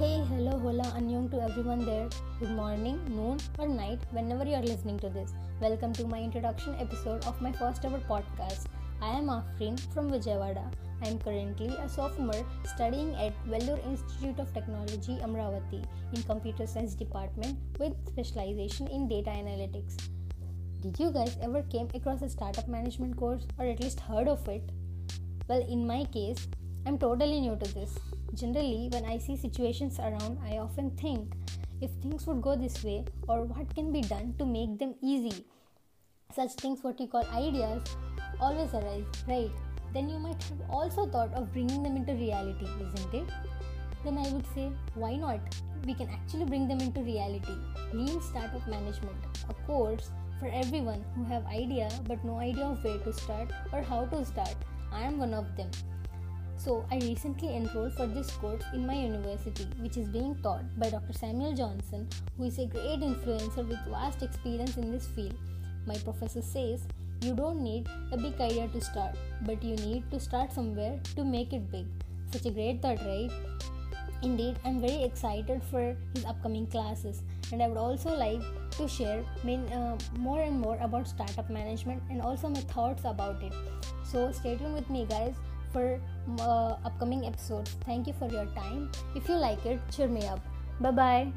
afternoon to everyone there. Good morning, noon, or night, whenever you are listening to this. Welcome to my introduction episode of my first ever podcast. I am Afrin from Vijayawada. I am currently a sophomore studying at Vellore Institute of Technology, Amaravati, in Computer Science Department with specialization in data analytics. Did you guys ever came across a startup management course or at least heard of it? Well, in my case, I'm totally new to this. Generally, when I see situations around, I often think if things would go this way or what can be done to make them easy. Such things, what you call ideas, always arise, right? Then you might have also thought of bringing them into reality, isn't it? Then I would say, why not? We can actually bring them into reality. Lean Startup Management, a course for everyone who have idea but no idea of where to start or how to start. I am one of them. So, I recently enrolled for this course in my university, which is being taught by Dr. Samuel Johnson, who is a great influencer with vast experience in this field. My professor says you don't need a big idea to start, but you need to start somewhere to make it big. Such a great thought, right? Indeed, I'm very excited for his upcoming classes, and I would also like to share main, uh, more and more about startup management and also my thoughts about it. So, stay tuned with me, guys, for uh, upcoming episodes. Thank you for your time. If you like it, cheer me up. Bye bye.